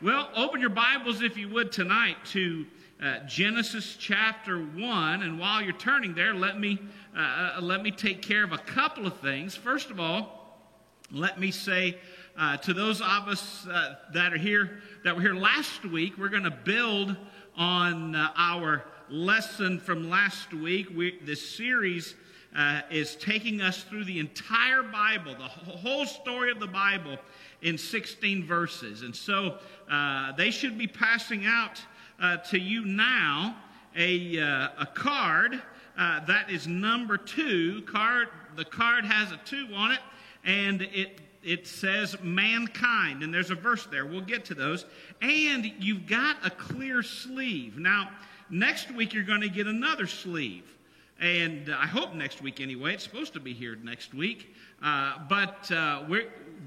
Well, open your Bibles, if you would, tonight to uh, Genesis chapter 1. And while you're turning there, let me, uh, uh, let me take care of a couple of things. First of all, let me say uh, to those of us uh, that are here, that were here last week, we're going to build on uh, our lesson from last week. We, this series uh, is taking us through the entire Bible, the whole story of the Bible in 16 verses. And so uh, they should be passing out uh, to you now a, uh, a card uh, that is number two. Card, the card has a two on it, and it it says mankind, and there's a verse there. We'll get to those. And you've got a clear sleeve. Now, next week you're going to get another sleeve. And I hope next week anyway. It's supposed to be here next week. Uh, but uh,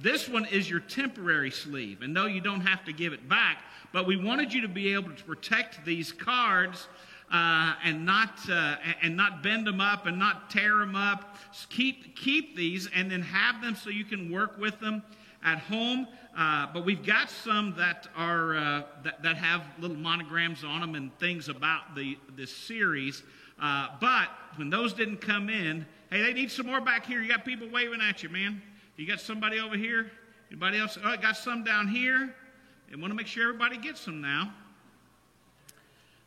this one is your temporary sleeve. And no, you don't have to give it back. But we wanted you to be able to protect these cards uh, and not uh, and not bend them up and not tear them up. Keep keep these and then have them so you can work with them at home. Uh, but we've got some that are uh, that, that have little monograms on them and things about the this series. Uh, but when those didn't come in, hey, they need some more back here. You got people waving at you, man. You got somebody over here? Anybody else? Oh, I got some down here. I want to make sure everybody gets them now.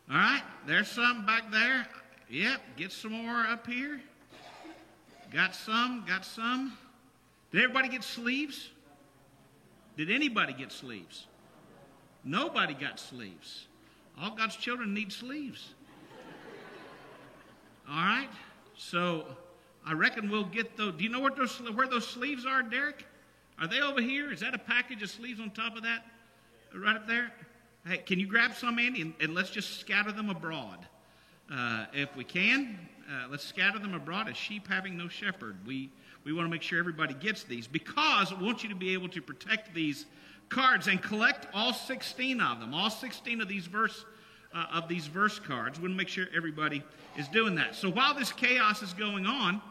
All right, there's some back there. Yep, get some more up here. Got some, got some. Did everybody get sleeves? Did anybody get sleeves? Nobody got sleeves. All God's children need sleeves. All right? So I reckon we'll get those. Do you know where those, where those sleeves are, Derek? Are they over here? Is that a package of sleeves on top of that? Right up there? Hey, can you grab some, Andy, and, and let's just scatter them abroad? Uh, if we can, uh, let's scatter them abroad as sheep having no shepherd. We, we want to make sure everybody gets these because we want you to be able to protect these cards and collect all 16 of them, all 16 of these verse uh, of these verse cards. We want to make sure everybody is doing that. So while this chaos is going on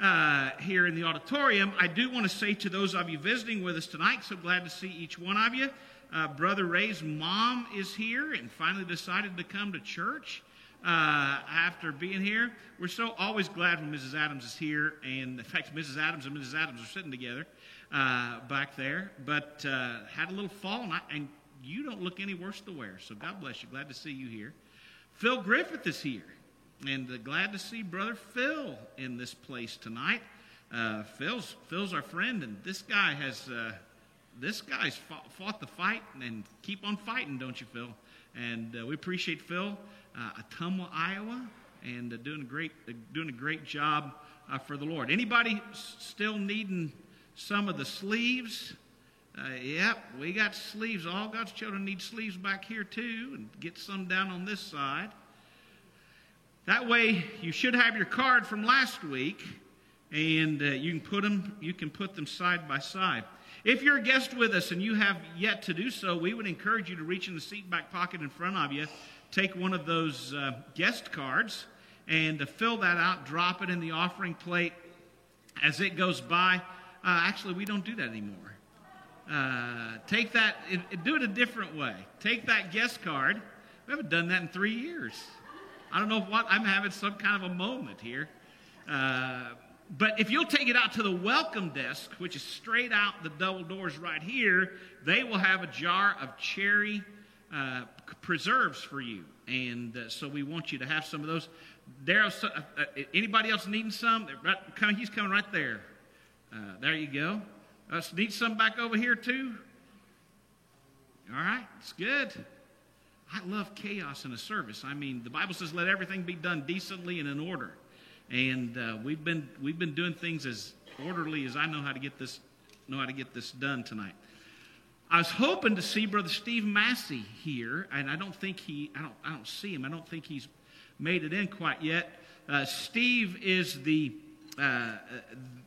uh, here in the auditorium, I do want to say to those of you visiting with us tonight, so glad to see each one of you. Uh, Brother Ray's mom is here and finally decided to come to church. Uh, after being here. We're so always glad when Mrs. Adams is here. And in fact, Mrs. Adams and Mrs. Adams are sitting together uh, back there. But uh, had a little fall, and, I, and, you don't look any worse to wear. So God bless you. Glad to see you here. Phil Griffith is here. And uh, glad to see Brother Phil in this place tonight. Uh, Phil's, Phil's our friend, and this guy has uh, this guy's fought, fought, the fight and keep on fighting, don't you, Phil? And uh, we appreciate Phil, uh, Ottumwa, Iowa, and uh, doing a great doing a great job for the Lord. Anybody still needing some of the sleeves? Uh, yep, we got sleeves. All God's children need sleeves back here too, and get some down on this side. That way, you should have your card from last week, and uh, you can put them. You can put them side by side. If you're a guest with us and you have yet to do so, we would encourage you to reach in the seat back pocket in front of you, take one of those uh, guest cards, and to fill that out, drop it in the offering plate as it goes by. Uh, actually, we don't do that anymore. Uh, take that, do it a different way. Take that guest card. We haven't done that in three years. I don't know what, I'm having some kind of a moment here. Uh, but if you'll take it out to the welcome desk, which is straight out the double doors right here, they will have a jar of cherry uh, preserves for you. And uh, so we want you to have some of those. Daryl, uh, uh, anybody else needing some? Right, he's coming right there. Uh, there you go. Us need some back over here too. All right, it's good. I love chaos in a service. I mean, the Bible says, let everything be done decently and in order. And uh, we've, been, we've been doing things as orderly as I know how to get this, know how to get this done tonight. I was hoping to see Brother Steve Massey here, and I don't think he, I don't, I don't see him. I don't think he's made it in quite yet. Uh, Steve is the, uh,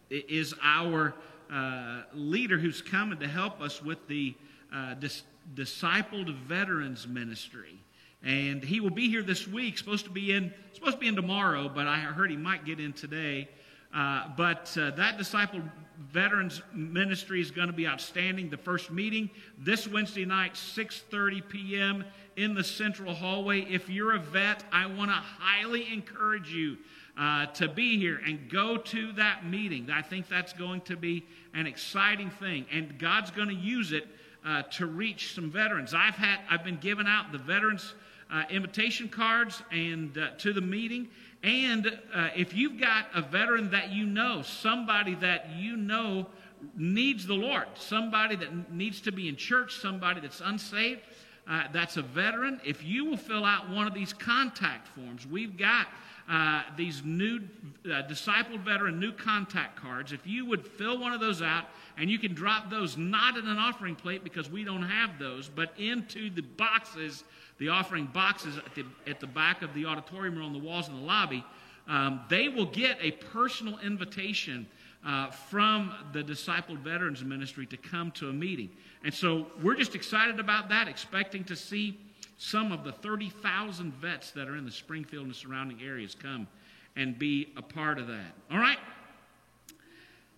is our uh, leader who's coming to help us with the uh, dis- discipled veterans ministry. And he will be here this week, supposed to be in, supposed to be in tomorrow, but I heard he might get in today. Uh, but uh, that discipled veterans ministry is going to be outstanding. The first meeting this Wednesday night, 6:30 p.m. in the central hallway. If you're a vet, I want to highly encourage you uh, to be here and go to that meeting. I think that's going to be an exciting thing, and God's going to use it uh, to reach some veterans. I've had I've been giving out the veterans uh, invitation cards and uh, to the meeting. And uh, if you've got a veteran that you know, somebody that you know needs the Lord, somebody that needs to be in church, somebody that's unsaved, uh, that's a veteran, if you will fill out one of these contact forms, we've got uh, these new uh, discipled veteran new contact cards. If you would fill one of those out, and you can drop those not in an offering plate because we don't have those, but into the boxes the offering boxes at the, at the back of the auditorium or on the walls in the lobby, um, they will get a personal invitation uh, from the Discipled Veterans Ministry to come to a meeting. And so we're just excited about that, expecting to see some of the 30,000 vets that are in the Springfield and surrounding areas come and be a part of that. All right?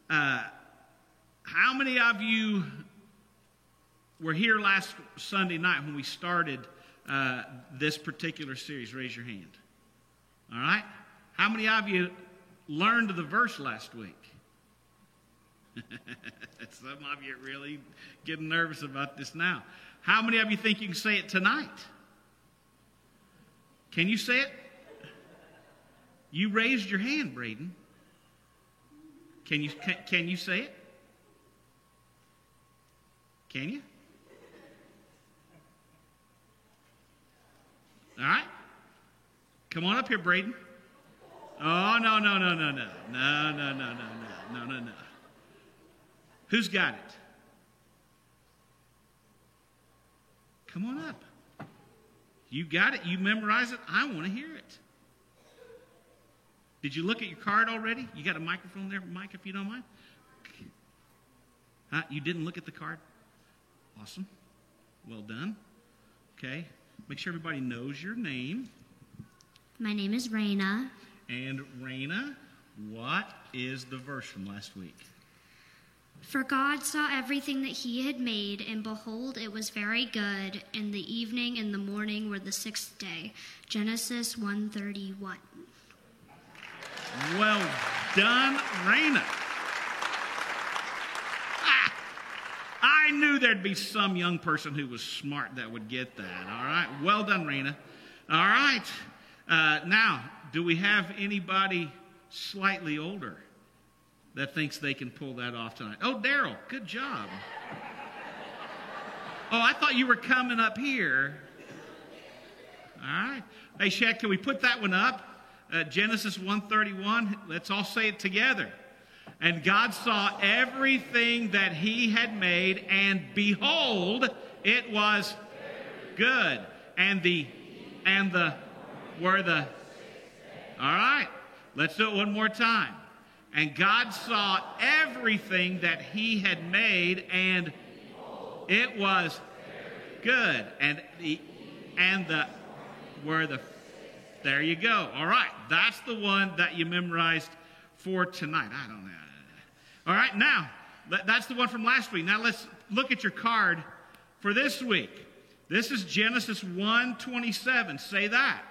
Uh, how many of you were here last Sunday night when we started uh, this particular series? Raise your hand. All right? How many of you learned the verse last week? Some of you are really getting nervous about this now. How many of you think you can say it tonight? Can you say it? You raised your hand, Braden. Can you, can, can you say it? Can you? All right? Come on up here, Braden. Oh, no, no, no, no, no. No, no, no, no, no, no, no, no. Who's got it? Come on up. You got it. You memorize it. I want to hear it. Did you look at your card already? You got a microphone there, Mike, if you don't mind? Huh? You didn't look at the card? Awesome. Well done. Okay. Make sure everybody knows your name. My name is Raina. And Raina, what is the verse from last week? For God saw everything that he had made, and behold, it was very good. And the evening and the morning were the sixth day. Genesis 1:31. Well done, Raina. I knew there'd be some young person who was smart that would get that. All right. Well done, Raina. All right. Uh, now, do we have anybody slightly older that thinks they can pull that off tonight? Oh, Daryl, good job. Oh, I thought you were coming up here. All right. Hey, Shad, can we put that one up? Uh, Genesis 131. Let's all say it together. And God saw everything that he had made, and behold, it was good. And the, and the, were the, all right, let's do it one more time. And God saw everything that he had made, and it was good. And the, and the, were the, there you go. All right, that's the one that you memorized for tonight. I don't know. All right, now, that's the one from last week. Now let's look at your card for this week. This is Genesis 1:27. Say that.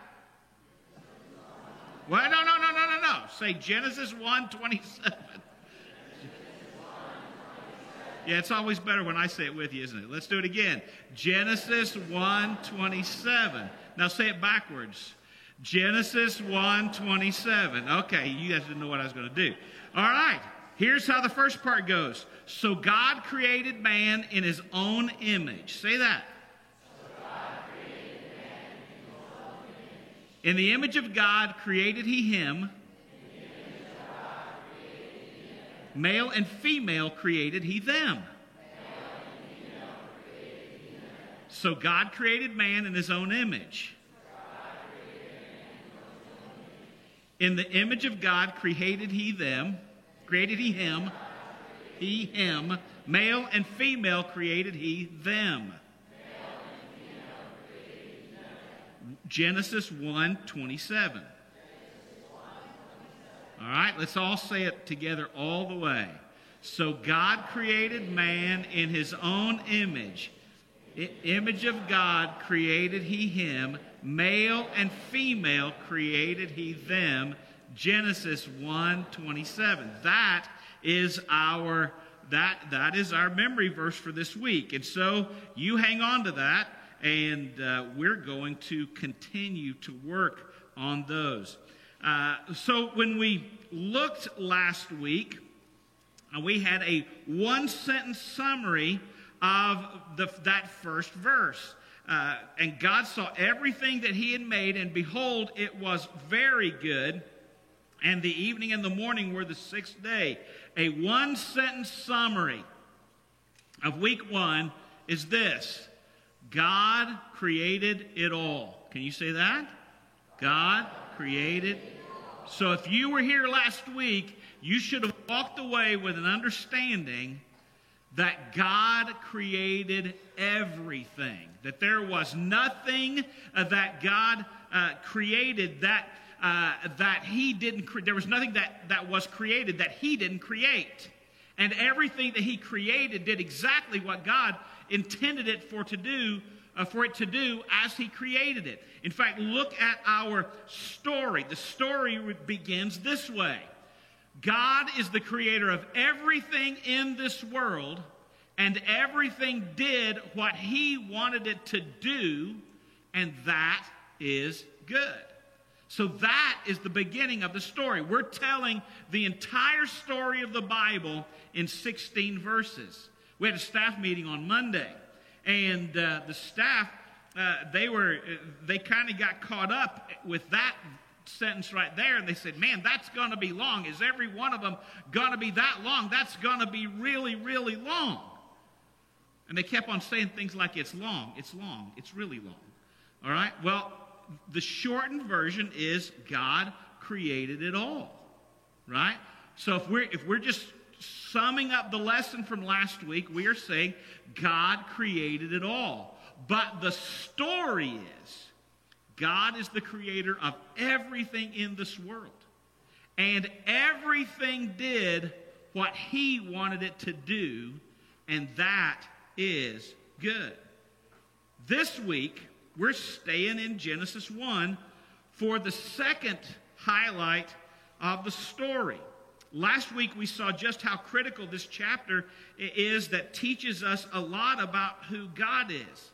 Well, no, no, no, no, Say Genesis 1:27. Yeah, it's always better when I say it with you, isn't it? Let's do it again. Genesis 1:27. Now say it backwards. Genesis 1:27. Okay, you guys didn't know what I was going to do. All right. Here's how the first part goes. So God created man in his own image. Say that. In the image of God created he him. Male and female created he them. So God created man in his own image. In the image of God created he them. Created he him. He him. Male and female created he them. Genesis 1 27. All right, let's all say it together all the way. So God created man in his own image. I- image of God created he him. Male and female created he them. Genesis 1 27. That is our that that is our memory verse for this week. And so you hang on to that, and uh, we're going to continue to work on those. Uh, so when we looked last week, uh, we had a one sentence summary of the, that first verse. Uh, and God saw everything that He had made, and behold, it was very good. And the evening and the morning were the sixth day. A one sentence summary of week one is this God created it all. Can you say that? God created. So if you were here last week, you should have walked away with an understanding that God created everything, that there was nothing uh, that God uh, created that. Uh, that he didn't cre- there was nothing that, that was created that he didn't create and everything that he created did exactly what god intended it for to do uh, for it to do as he created it in fact look at our story the story begins this way God is the creator of everything in this world, and everything did what he wanted it to do, and that is good. So that is the beginning of the story. We're telling the entire story of the Bible in 16 verses. We had a staff meeting on Monday, and uh, the staff uh, they were they kind of got caught up with that sentence right there and they said man that's going to be long. Is every one of them going to be that long? That's going to be really really long. And they kept on saying things like it's long it's long it's really long. All right? Well the shortened version is god created it all. Right? So if we're if we're just summing up the lesson from last week we are saying god created it all but the story is God is the creator of everything in this world. And everything did what he wanted it to do, and that is good. This week, we're staying in Genesis 1 for the second highlight of the story. Last week, we saw just how critical this chapter is that teaches us a lot about who God is.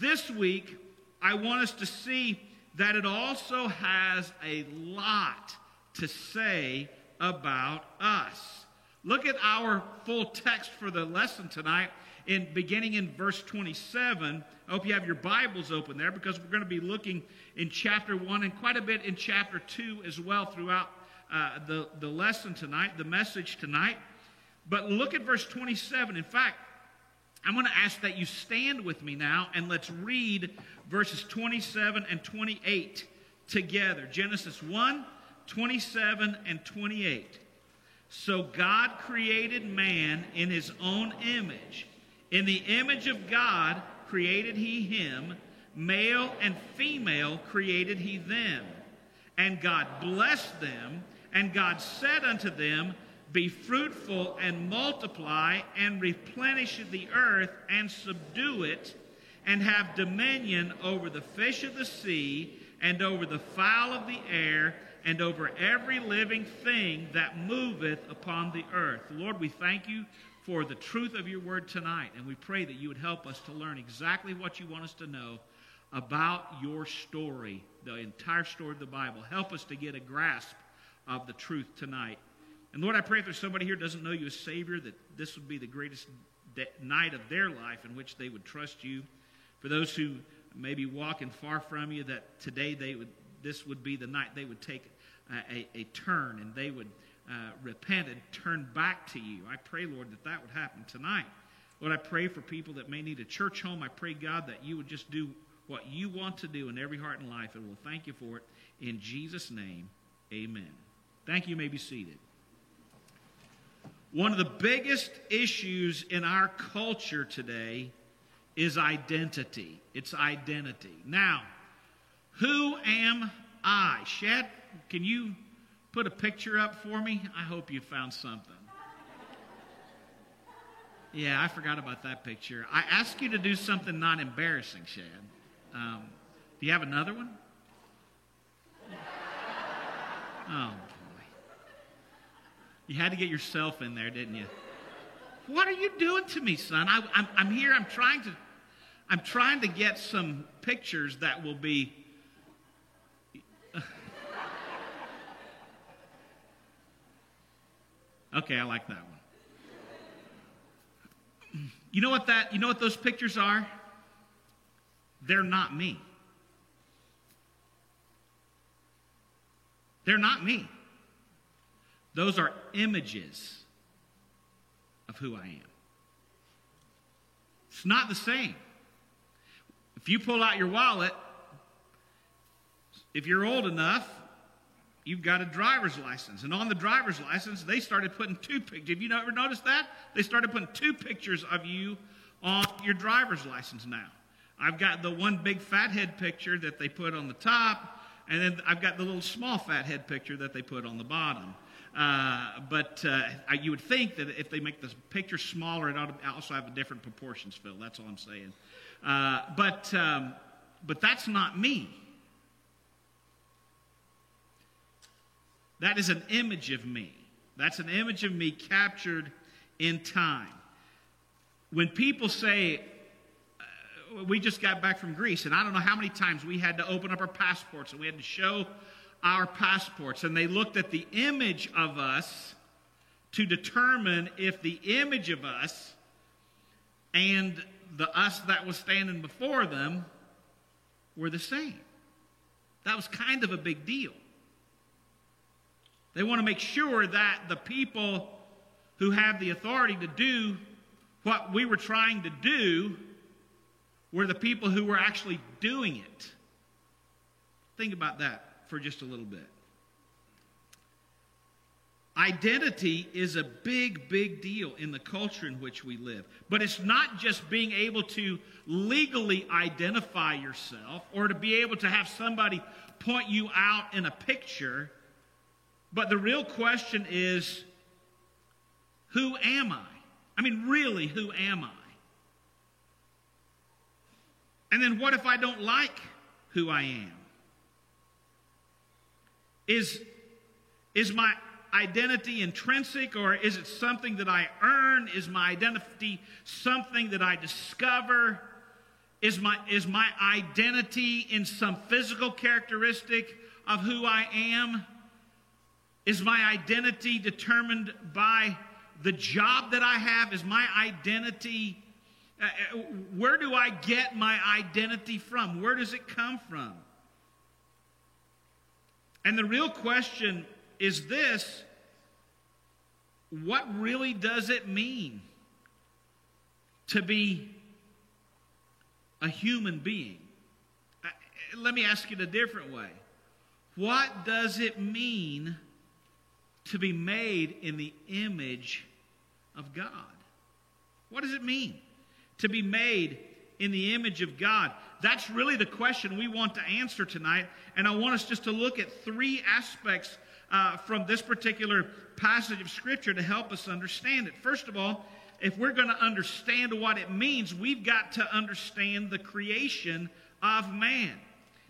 This week, I want us to see that it also has a lot to say about us. Look at our full text for the lesson tonight in beginning in verse 27. I hope you have your Bibles open there because we're going to be looking in chapter 1 and quite a bit in chapter 2 as well throughout uh, the, the lesson tonight, the message tonight. But look at verse 27. In fact, I'm going to ask that you stand with me now and let's read verses 27 and 28 together. Genesis 1, 27 and 28. So God created man in his own image. In the image of God created he him. Male and female created he them. And God blessed them. And God said unto them, Be fruitful and multiply and replenish the earth and subdue it and have dominion over the fish of the sea, and over the fowl of the air, and over every living thing that moveth upon the earth. Lord, we thank you for the truth of your word tonight, and we pray that you would help us to learn exactly what you want us to know about your story, the entire story of the Bible. Help us to get a grasp of the truth tonight. And Lord, I pray if there's somebody here doesn't know you as Savior, that this would be the greatest night of their life in which they would trust you. For those who may be walking far from you, that today they would, this would be the night they would take a, a, a turn and they would uh, repent and turn back to you. I pray, Lord, that that would happen tonight. Lord, I pray for people that may need a church home. I pray, God, that you would just do what you want to do in every heart and life, and we'll thank you for it. In Jesus' name, amen. Thank you. you may be seated. One of the biggest issues in our culture today is identity. It's identity. Now, who am I? Shad, can you put a picture up for me? I hope you found something. Yeah, I forgot about that picture. I asked you to do something not embarrassing, Shad. Um, do you have another one? Oh. You had to get yourself in there, didn't you? What are you doing to me, son? I, I'm, I'm here. I'm trying to, I'm trying to get some pictures that will be. okay, I like that one. You know what that? You know what those pictures are? They're not me. They're not me. Those are images of who I am. It's not the same. If you pull out your wallet, if you're old enough, you've got a driver's license. And on the driver's license, they started putting two pictures. Have you ever noticed that? They started putting two pictures of you on your driver's license now. I've got the one big fathead picture that they put on the top, and then I've got the little small fathead picture that they put on the bottom. Uh, but uh, you would think that if they make the picture smaller, it ought to also have a different proportions, Phil. That's all I'm saying. Uh, but, um, but that's not me. That is an image of me. That's an image of me captured in time. When people say, uh, we just got back from Greece, and I don't know how many times we had to open up our passports and we had to show our passports, and they looked at the image of us to determine if the image of us and the us that was standing before them were the same. That was kind of a big deal. They want to make sure that the people who have the authority to do what we were trying to do were the people who were actually doing it. Think about that for just a little bit. Identity is a big, big deal in the culture in which we live. But it's not just being able to legally identify yourself or to be able to have somebody point you out in a picture. But the real question is who am I? I mean, really, who am I? And then what if I don't like who I am? Is, is my identity intrinsic or is it something that I earn? Is my identity something that I discover? Is my, is my identity in some physical characteristic of who I am? Is my identity determined by the job that I have? Is my identity, uh, uh, where do I get my identity from? Where does it come from? And the real question is this what really does it mean to be a human being? Let me ask it a different way. What does it mean to be made in the image of God? What does it mean to be made in the image of God? That's really the question we want to answer tonight. And I want us just to look at three aspects uh, from this particular passage of Scripture to help us understand it. First of all, if we're going to understand what it means, we've got to understand the creation of man.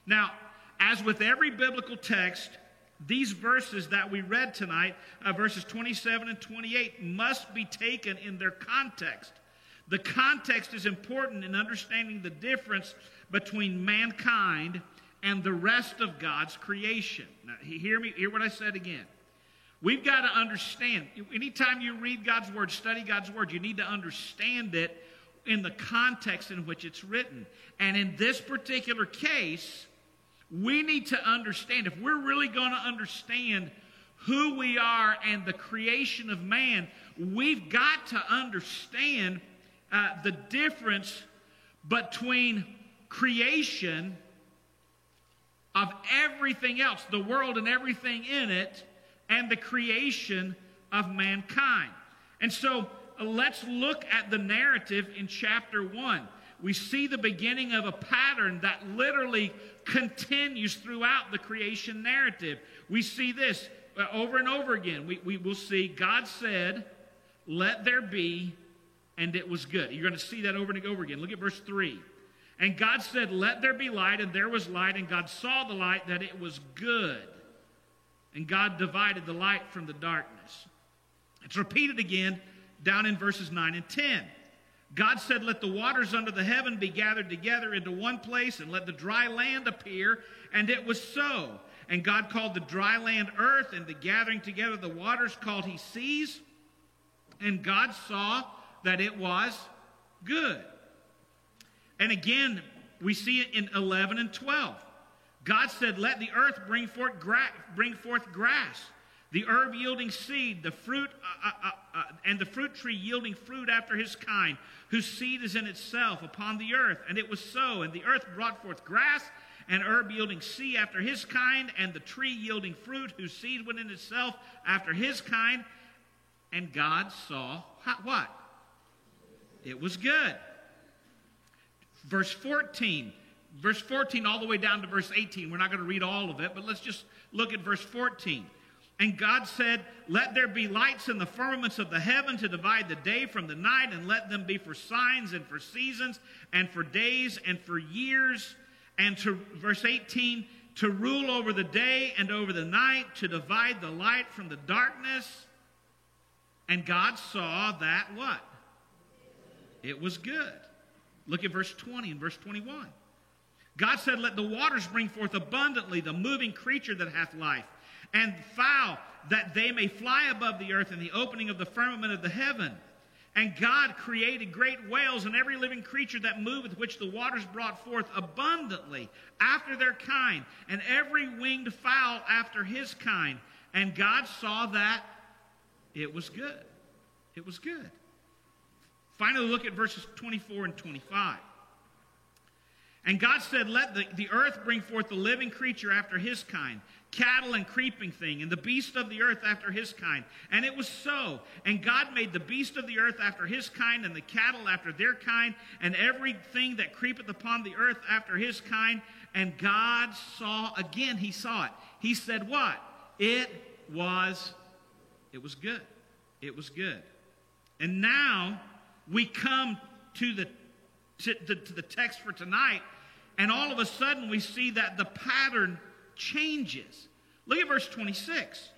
Now, as with every biblical text, these verses that we read tonight, uh, verses 27 and 28, must be taken in their context. The context is important in understanding the difference between mankind and the rest of God's creation. Now, hear me, hear what I said again. We've got to understand, anytime you read God's word, study God's word, you need to understand it in the context in which it's written. And in this particular case, we need to understand, if we're really going to understand who we are and the creation of man, we've got to understand uh, the difference between creation of everything else, the world and everything in it, and the creation of mankind. And so uh, let's look at the narrative in chapter 1. We see the beginning of a pattern that literally continues throughout the creation narrative. We see this uh, over and over again. We, we will see God said, Let there be, and it was good. You're going to see that over and over again. Look at verse 3. And God said, Let there be light, and there was light, and God saw the light that it was good. And God divided the light from the darkness. It's repeated again down in verses 9 and 10. God said, Let the waters under the heaven be gathered together into one place, and let the dry land appear. And it was so. And God called the dry land earth, and the gathering together the waters called he seas. And God saw that it was good. And again, we see it in 11 and 12. God said, Let the earth bring forth, gra- bring forth grass, the herb yielding seed, the fruit, uh, uh, uh, uh, and the fruit tree yielding fruit after his kind, whose seed is in itself upon the earth. And it was so. And the earth brought forth grass, and herb yielding seed after his kind, and the tree yielding fruit, whose seed went in itself after his kind. And God saw what? It was good. Verse 14. Verse 14 all the way down to verse 18. We're not going to read all of it, but let's just look at verse 14. And God said, Let there be lights in the firmaments of the heaven to divide the day from the night, and let them be for signs and for seasons and for days and for years. And to verse 18, to rule over the day and over the night, to divide the light from the darkness. And God saw that what? It was good. Look at verse 20 and verse 21. God said, Let the waters bring forth abundantly the moving creature that hath life, and fowl that they may fly above the earth in the opening of the firmament of the heaven. And God created great whales and every living creature that moveth, which the waters brought forth abundantly after their kind, and every winged fowl after his kind. And God saw that it was good. It was good. Finally, look at verses 24 and 25. And God said, Let the, the earth bring forth the living creature after his kind, cattle and creeping thing, and the beast of the earth after his kind. And it was so. And God made the beast of the earth after his kind, and the cattle after their kind, and everything that creepeth upon the earth after his kind. And God saw, again, he saw it. He said, What? It was, it was good. It was good. And now we come to the, to, to, the text for tonight, and all of a sudden we see that the pattern changes. Look at verse 26.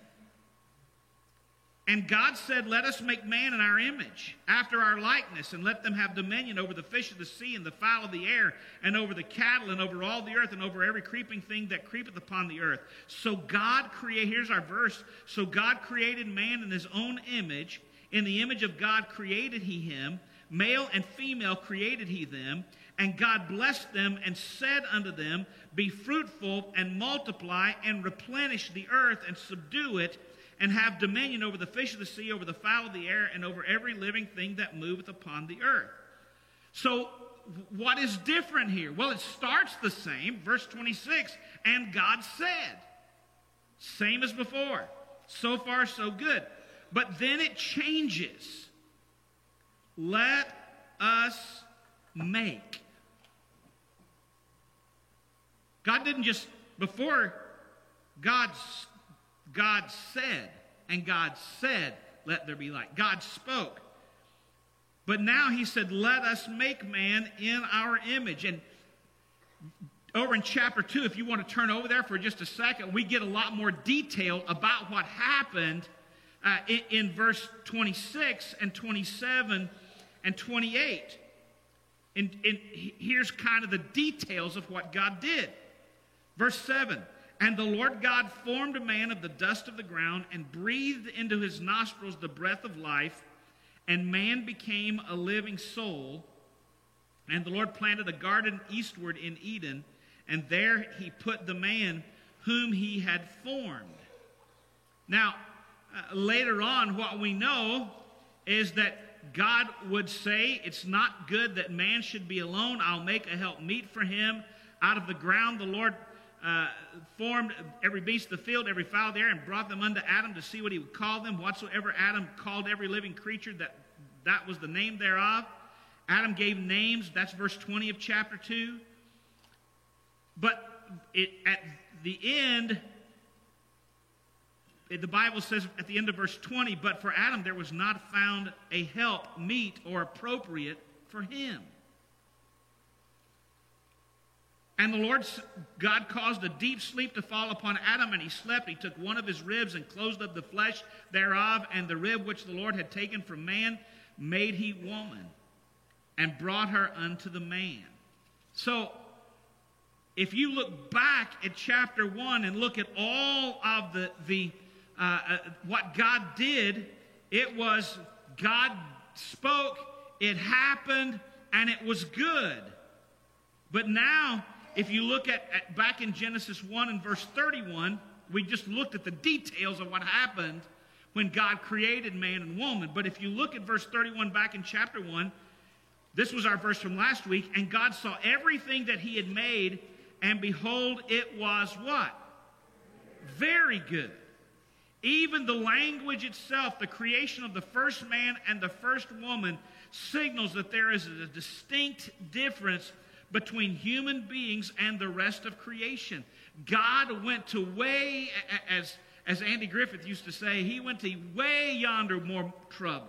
And God said, Let us make man in our image, after our likeness, and let them have dominion over the fish of the sea, and the fowl of the air, and over the cattle, and over all the earth, and over every creeping thing that creepeth upon the earth. So God created, here's our verse. So God created man in his own image. In the image of God created he him. Male and female created he them. And God blessed them and said unto them, Be fruitful and multiply and replenish the earth and subdue it and have dominion over the fish of the sea, over the fowl of the air, and over every living thing that moveth upon the earth. So, what is different here? Well, it starts the same, verse 26, and God said. Same as before. So far, so good. But then it changes. Let us make. God didn't just, before God, God said, and God said, let there be light. God spoke. But now he said, let us make man in our image. And over in chapter 2, if you want to turn over there for just a second, we get a lot more detail about what happened uh, in, in verse 26 and 27 and 28. And, and here's kind of the details of what God did. Verse 7 And the Lord God formed a man of the dust of the ground and breathed into his nostrils the breath of life, and man became a living soul. And the Lord planted a garden eastward in Eden, and there he put the man whom he had formed. Now, uh, later on, what we know is that God would say, It's not good that man should be alone. I'll make a help meet for him. Out of the ground, the Lord uh, formed every beast of the field, every fowl there, and brought them unto Adam to see what he would call them. Whatsoever Adam called every living creature, that, that was the name thereof. Adam gave names. That's verse 20 of chapter 2. But it, at the end, the Bible says at the end of verse 20, but for Adam there was not found a help meet or appropriate for him. And the Lord God caused a deep sleep to fall upon Adam, and he slept. He took one of his ribs and closed up the flesh thereof, and the rib which the Lord had taken from man made he woman, and brought her unto the man. So, if you look back at chapter 1 and look at all of the, the uh, uh, what God did, it was God spoke, it happened, and it was good. But now if you look at, at, back in Genesis 1 and verse 31, we just looked at the details of what happened when God created man and woman. But if you look at verse 31 back in chapter 1, this was our verse from last week, and God saw everything that he had made, and behold, it was what? Very good. Even the language itself, the creation of the first man and the first woman, signals that there is a distinct difference between human beings and the rest of creation. God went to way, as, as Andy Griffith used to say, he went to way yonder more trouble.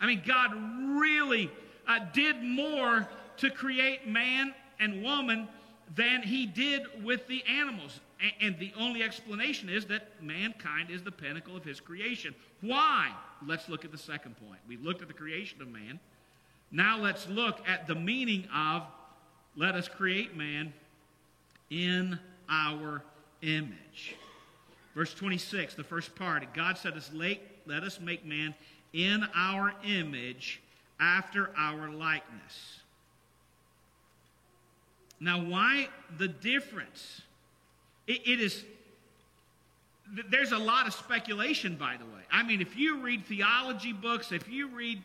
I mean, God really uh, did more to create man and woman than he did with the animals. And the only explanation is that mankind is the pinnacle of his creation. Why? Let's look at the second point. We looked at the creation of man. Now let's look at the meaning of let us create man in our image. Verse 26, the first part God said, Let us make man in our image after our likeness. Now, why the difference? It, it is there's a lot of speculation, by the way. I mean, if you read theology books, if you read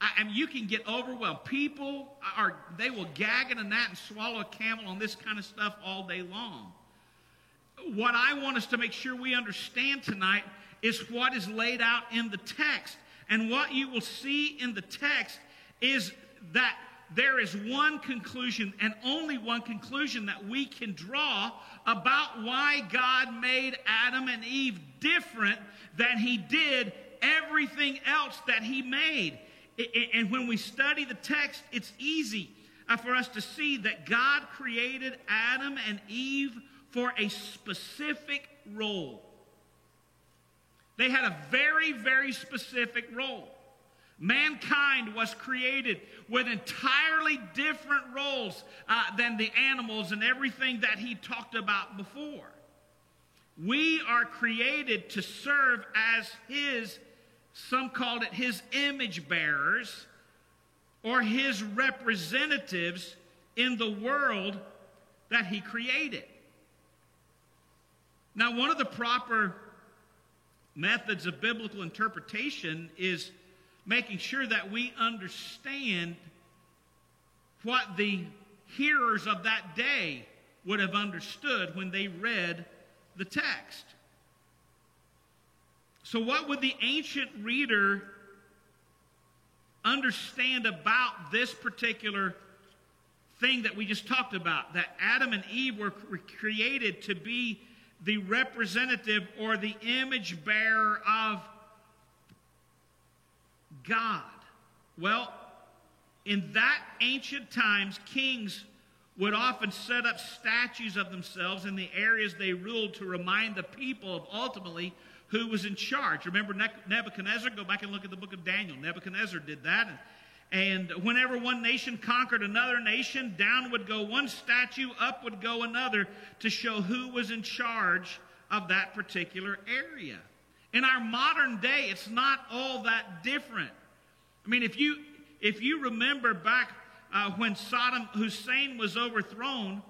I, mean, you can get overwhelmed. People are, they will gag in a gnat and swallow a camel on this kind of stuff all day long. What I want us to make sure we understand tonight is what is laid out in the text. And what you will see in the text is that there is one conclusion and only one conclusion that we can draw about why God made Adam and Eve different than he did everything else that he made. And when we study the text, it's easy uh, for us to see that God created Adam and Eve for a specific role. They had a very, very specific role. Mankind was created with entirely different roles uh, than the animals and everything that he talked about before. We are created to serve as his some called it his image bearers or his representatives in the world that he created. Now, one of the proper methods of biblical interpretation is making sure that we understand what the hearers of that day would have understood when they read the text. So, what would the ancient reader understand about this particular thing that we just talked about? That Adam and Eve were created to be the representative or the image bearer of God. Well, in that ancient times, kings would often set up statues of themselves in the areas they ruled to remind the people of ultimately who was in charge. Remember Nebuchadnezzar? Go back and look at the book of Daniel. Nebuchadnezzar did that. And, whenever one nation conquered another nation, down would go one statue, up would go another to show who was in charge of that particular area. In our modern day, it's not all that different. I mean, if you if you remember back uh, when Saddam Hussein was overthrown,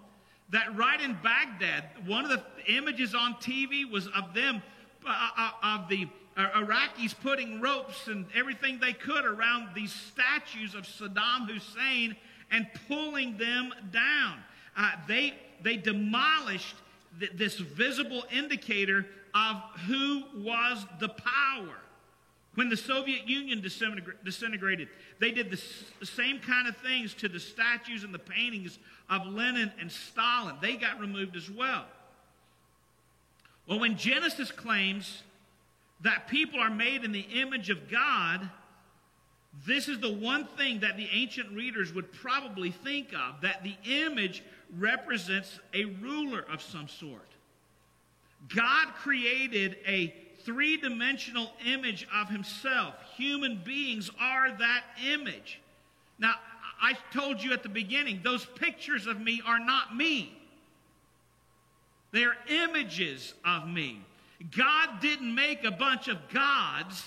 that right in Baghdad, one of the images on TV was of them uh, uh, of the uh, Iraqis putting ropes and everything they could around these statues of Saddam Hussein and pulling them down. Uh, they, they demolished th- this visible indicator of who was the power. When the Soviet Union disintegrated, they did the, same kind of things to the statues and the paintings of Lenin and Stalin. They got removed as well. Well, when Genesis claims that people are made in the image of God, this is the one thing that the ancient readers would probably think of that the image represents a ruler of some sort. God created a three dimensional image of himself. Human beings are that image. Now, I told you at the beginning, those pictures of me are not me. They are images of me. God didn't make a bunch of gods.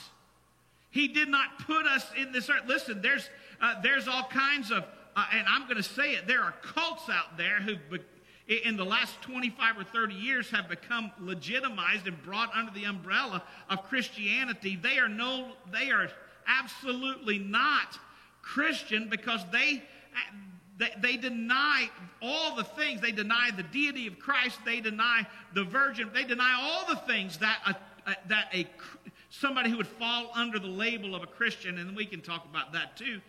He did not put us in this earth. Listen, there's, uh, there's all kinds of, uh, and I'm going to say it, there are cults out there who, in the last 25 or 30 years, have become legitimized and brought under the umbrella of Christianity. They are no, they are absolutely not Christian because they, they, deny all the things. They deny the deity of Christ. They deny the virgin. They deny all the things that a, a, that a somebody who would fall under the label of a Christian, and we can talk about that too.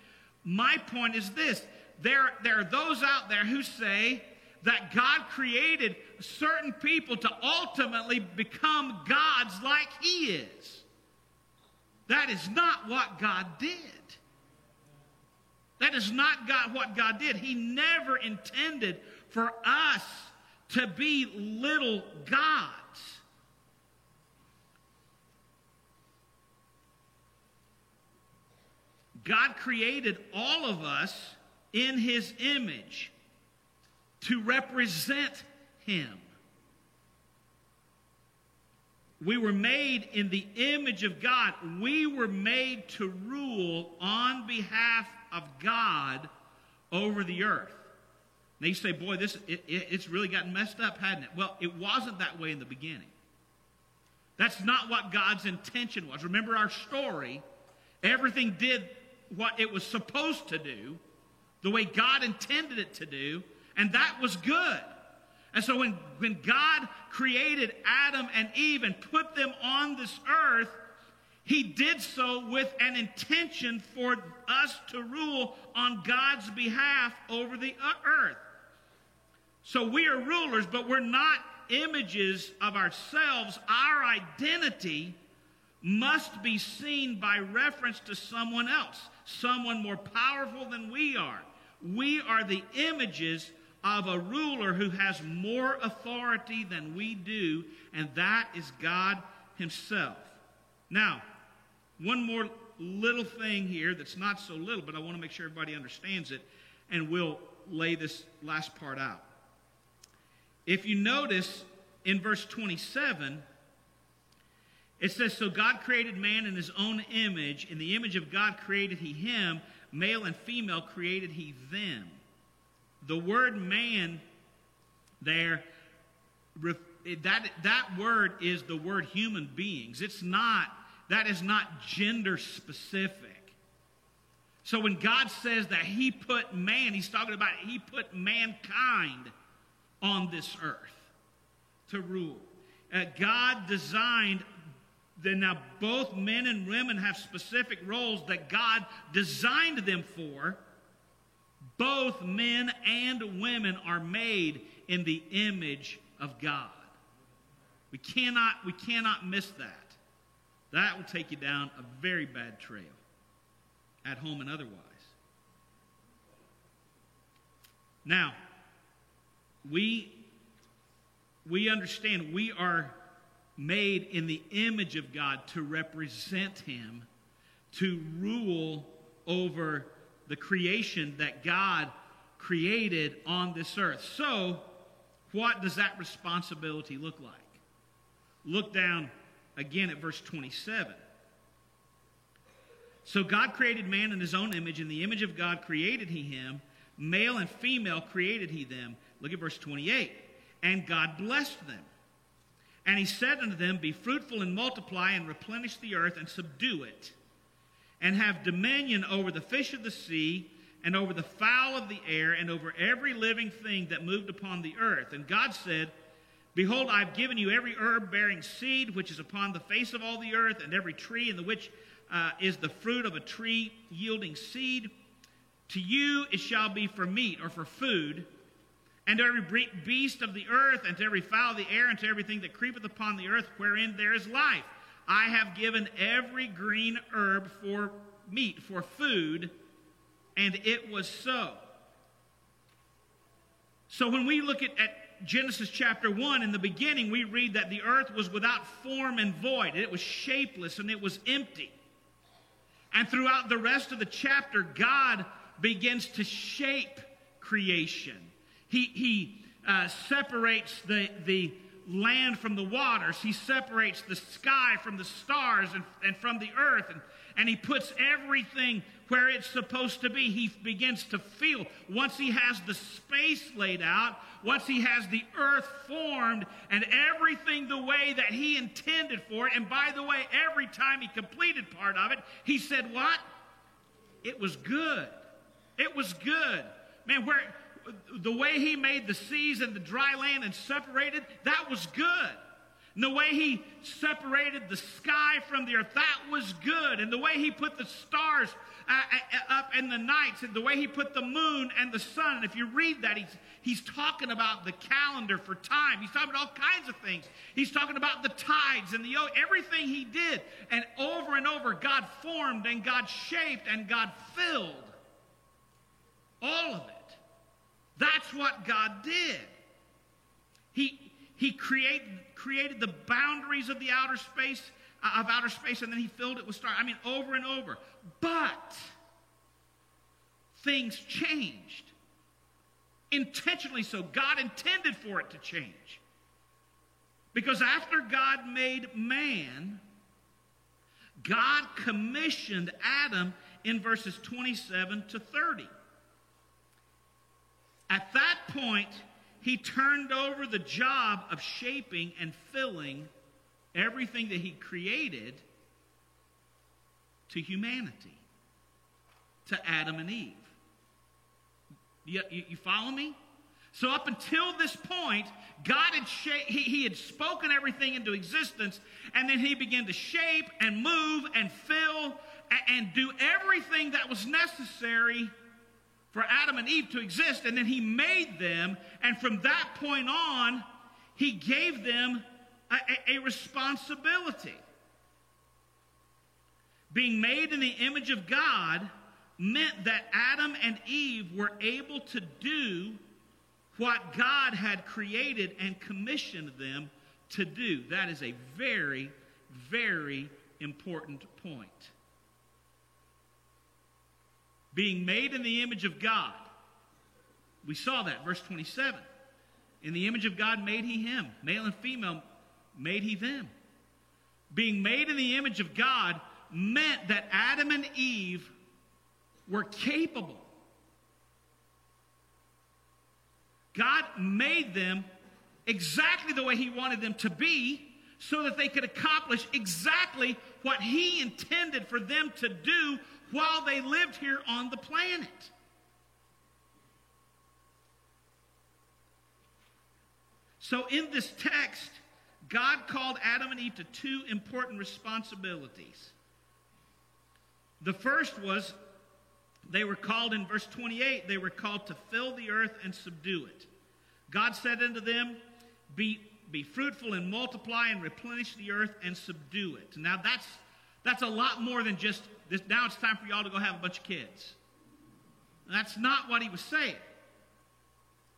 My point is this: there, there are those out there who say that God created certain people to ultimately become gods like He is. That is not what God did. That is not God, what God did. He never intended for us to be little gods. God created all of us in His image to represent Him. We were made in the image of God. We were made to rule on behalf of God over the earth. Now you say, boy, this it, it, it's really gotten messed up, hadn't it? Well, it wasn't that way in the beginning. That's not what God's intention was. Remember our story. Everything did what it was supposed to do, the way God intended it to do, and that was good. And so when, when God created Adam and Eve and put them on this earth, he did so with an intention for us to rule on God's behalf over the earth. So we are rulers, but we're not images of ourselves. Our identity must be seen by reference to someone else, someone more powerful than we are. We are the images of a ruler who has more authority than we do, and that is God Himself. Now, one more little thing here that's not so little, but I want to make sure everybody understands it, and we'll lay this last part out. If you notice in verse 27, it says, So God created man in his own image. In the image of God created he him. Male and female created he them. The word man there, that, that word is the word human beings. It's not that is not gender specific. So when God says that He put man, He's talking about He put mankind on this earth to rule. Uh, God designed then now both men and women have specific roles that God designed them for. Both men and women are made in the image of God. We cannot, we cannot miss that. That will take you down a very bad trail, at home and otherwise. Now, we, we understand we are made in the image of God to represent Him, to rule over the creation that God created on this earth. So, what does that responsibility look like? Look down again at verse 27. So God created man in his own image. In the image of God created he him. Male and female created he them. Look at verse 28. And God blessed them. And he said unto them, Be fruitful and multiply and replenish the earth and subdue it, and have dominion over the fish of the sea, and over the fowl of the air, and over every living thing that moved upon the earth. And God said, Behold, I have given you every herb bearing seed which is upon the face of all the earth, and every tree in the which uh, is the fruit of a tree yielding seed. To you it shall be for meat or for food, and to every beast of the earth, and to every fowl of the air, and to everything that creepeth upon the earth, wherein there is life. I have given every green herb for meat, for food, and it was so. So when we look at, at Genesis chapter 1, in the beginning, we read that the earth was without form and void, it was shapeless and it was empty. And throughout the rest of the chapter, God begins to shape creation. He, he uh, separates the, the land from the waters, He separates the sky from the stars and, and from the earth, and, and He puts everything where it's supposed to be. He begins to feel, once He has the space laid out, once He has the earth formed and everything the way that He intended for it, and by the way, every time He completed part of it, He said, What? It was good. It was good. Man, where the way he made the seas and the dry land and separated, that was good. And the way he separated the sky from the earth, that was good. And the way he put the stars uh, uh, up in the nights, and the way he put the moon and the sun. And if you read that, he's, he's talking about the calendar for time. He's talking about all kinds of things. He's talking about the tides and the everything he did. And over and over, God formed and God shaped and God filled all of it. That's what God did. He, he create, created the boundaries of the outer space, uh, of outer space, and then he filled it with stars. I mean, over and over. But things changed. Intentionally so. God intended for it to change. Because after God made man, God commissioned Adam in verses 27 to 30. At that point, he turned over the job of shaping and filling everything that he created to humanity, to Adam and Eve. You, you, you follow me? So, up until this point, God had sh- he, he had spoken everything into existence, and then he began to shape and move and fill and, and do everything that was necessary for Adam and Eve to exist, and then he made them, and from that point on, he gave them a, a, a responsibility. Being made in the image of God meant that Adam and Eve were able to do what God had created and commissioned them to do. That is a very, very important point being made in the image of God. We saw that, verse 27. In the image of God made he him, male and female made he them. Being made in the image of God meant that Adam and Eve were capable. God made them exactly the way he wanted them to be so that they could accomplish exactly what he intended for them to do while they lived here on the planet. So, in this text, God called Adam and Eve to two important responsibilities. The first was they were called in verse 28, they were called to fill the earth and subdue it. God said unto them, Be, be fruitful and multiply and replenish the earth and subdue it. Now, that's, that's a lot more than just this, now it's time for y'all to go have a bunch of kids. That's not what he was saying.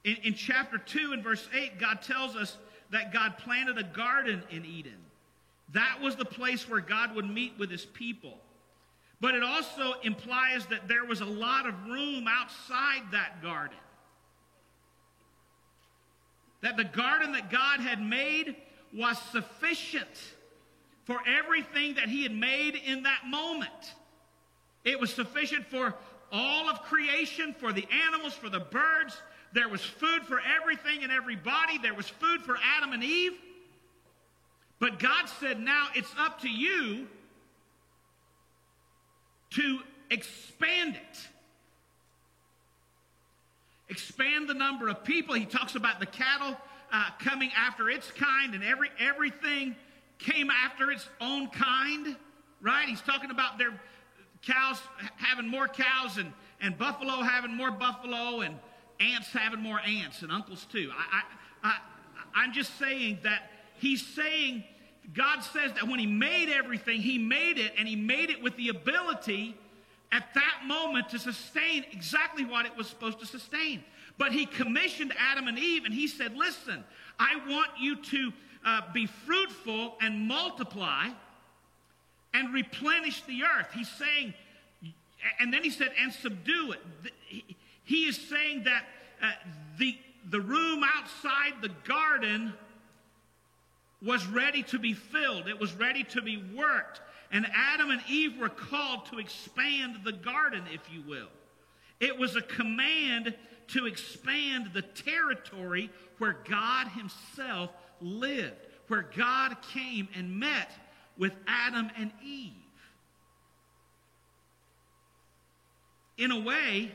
In, in chapter 2 and verse 8, God tells us that God planted a garden in Eden. That was the place where God would meet with his people. But it also implies that there was a lot of room outside that garden. That the garden that God had made was sufficient for everything that he had made in that moment. It was sufficient for all of creation, for the animals, for the birds. There was food for everything and everybody. There was food for Adam and Eve. But God said, now it's up to you to expand it. Expand the number of people. He talks about the cattle uh, coming after its kind, and every everything came after its own kind. Right? He's talking about their cows having more cows and, and buffalo having more buffalo and ants having more ants and uncles too. I, I, I, I'm just saying that he's saying, God says that when he made everything, he made it and he made it with the ability at that moment to sustain exactly what it was supposed to sustain. But he commissioned Adam and Eve and he said, Listen, I want you to uh, be fruitful and multiply and replenish the earth. He's saying, and then he said, and subdue it. He is saying that uh, the, the room outside the garden was ready to be filled, it was ready to be worked. And Adam and Eve were called to expand the garden, if you will. It was a command to expand the territory where God Himself lived, where God came and met with Adam and Eve. In a way,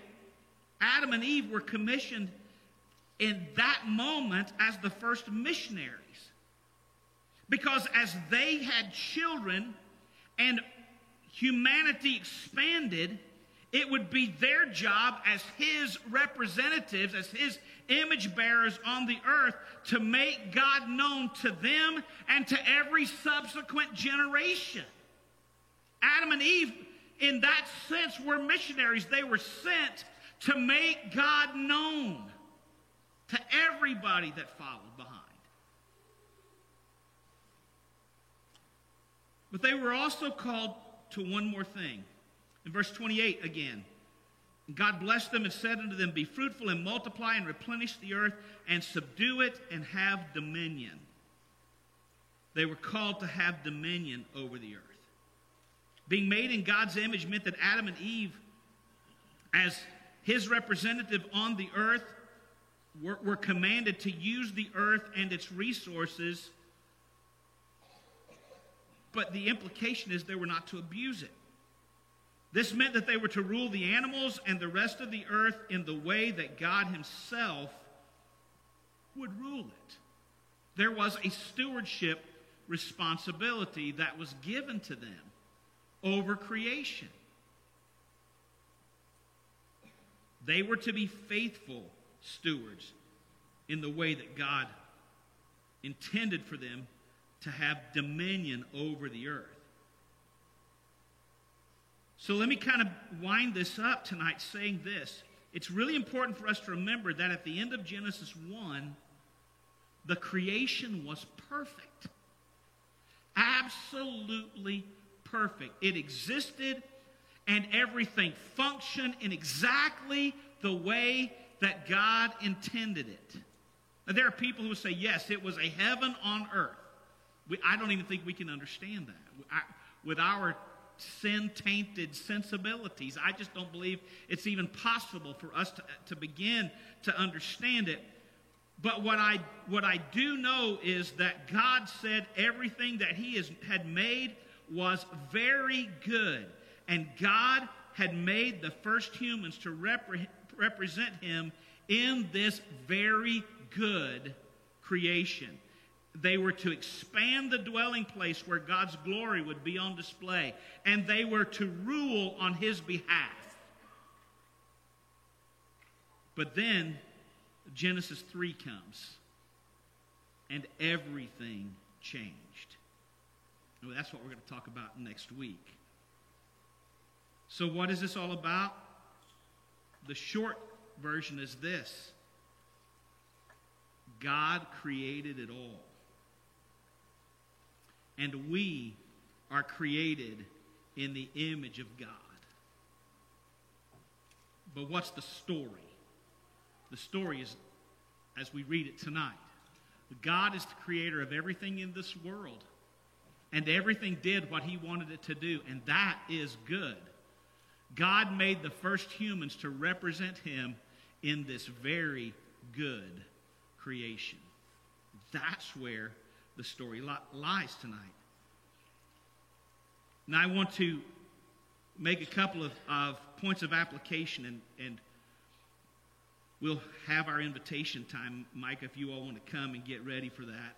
Adam and Eve were commissioned in that moment as the first missionaries. Because as they had children and humanity expanded, it would be their job as his representatives, as his image bearers on the earth, to make God known to them and to every subsequent generation. Adam and Eve, in that sense, were missionaries. They were sent to make God known to everybody that followed behind. But they were also called to one more thing. In verse 28 again, God blessed them and said unto them, Be fruitful and multiply and replenish the earth and subdue it and have dominion. They were called to have dominion over the earth. Being made in God's image meant that Adam and Eve, as his representative on the earth, were, were commanded to use the earth and its resources, but the implication is they were not to abuse it. This meant that they were to rule the animals and the rest of the earth in the way that God Himself would rule it. There was a stewardship responsibility that was given to them over creation. They were to be faithful stewards in the way that God intended for them to have dominion over the earth. So let me kind of wind this up tonight saying this. It's really important for us to remember that at the end of Genesis 1, the creation was perfect. Absolutely perfect. It existed and everything functioned in exactly the way that God intended it. Now, there are people who say, yes, it was a heaven on earth. We, I don't even think we can understand that. I, with our sin tainted sensibilities. I just don't believe it's even possible for us to, to begin to understand it. But what I, what I do know is that God said everything that He has, had made was very good. And God had made the first humans to repre- represent Him in this very good creation. They were to expand the dwelling place where God's glory would be on display, and they were to rule on his behalf. But then Genesis 3 comes, and everything changed. That's what we're going to talk about next week. So, what is this all about? The short version is this God created it all. And we are created in the image of God. But what's the story? The story is, as we read it tonight, God is the creator of everything in this world. And everything did what he wanted it to do. And that is good. God made the first humans to represent him in this very good creation. That's where the story lies tonight. Now, I want to make a couple of, of points of application, and, and we'll have our invitation time. Mike, if you all want to come and get ready for that.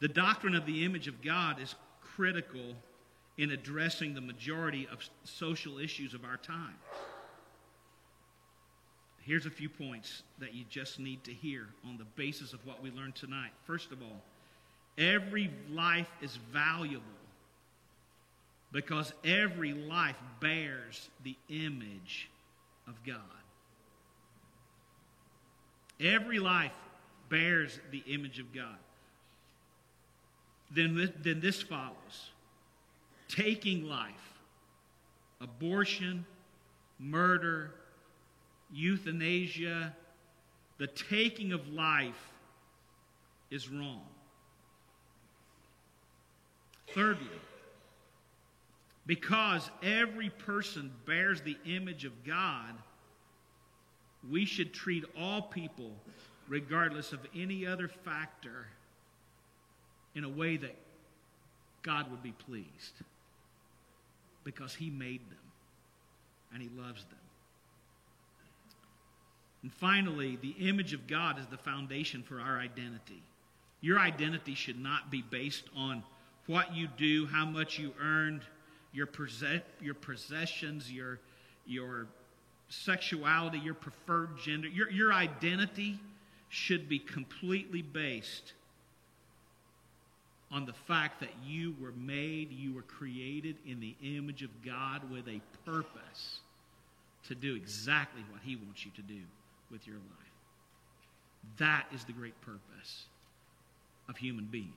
The doctrine of the image of God is critical in addressing the majority of social issues of our time. Here's a few points that you just need to hear on the basis of what we learned tonight. First of all, every life is valuable because every life bears the image of God. Every life bears the image of God. Then, then this follows taking life, abortion, murder, euthanasia, the taking of life is wrong. Thirdly, because every person bears the image of God, we should treat all people, regardless of any other factor, in a way that God would be pleased. Because He made them and He loves them. And finally, the image of God is the foundation for our identity. Your identity should not be based on what you do, how much you earned, your, possess- your possessions, your, your sexuality, your preferred gender. Your, your identity should be completely based on the fact that you were made, you were created in the image of God with a purpose to do exactly what He wants you to do with your life. That is the great purpose of human beings.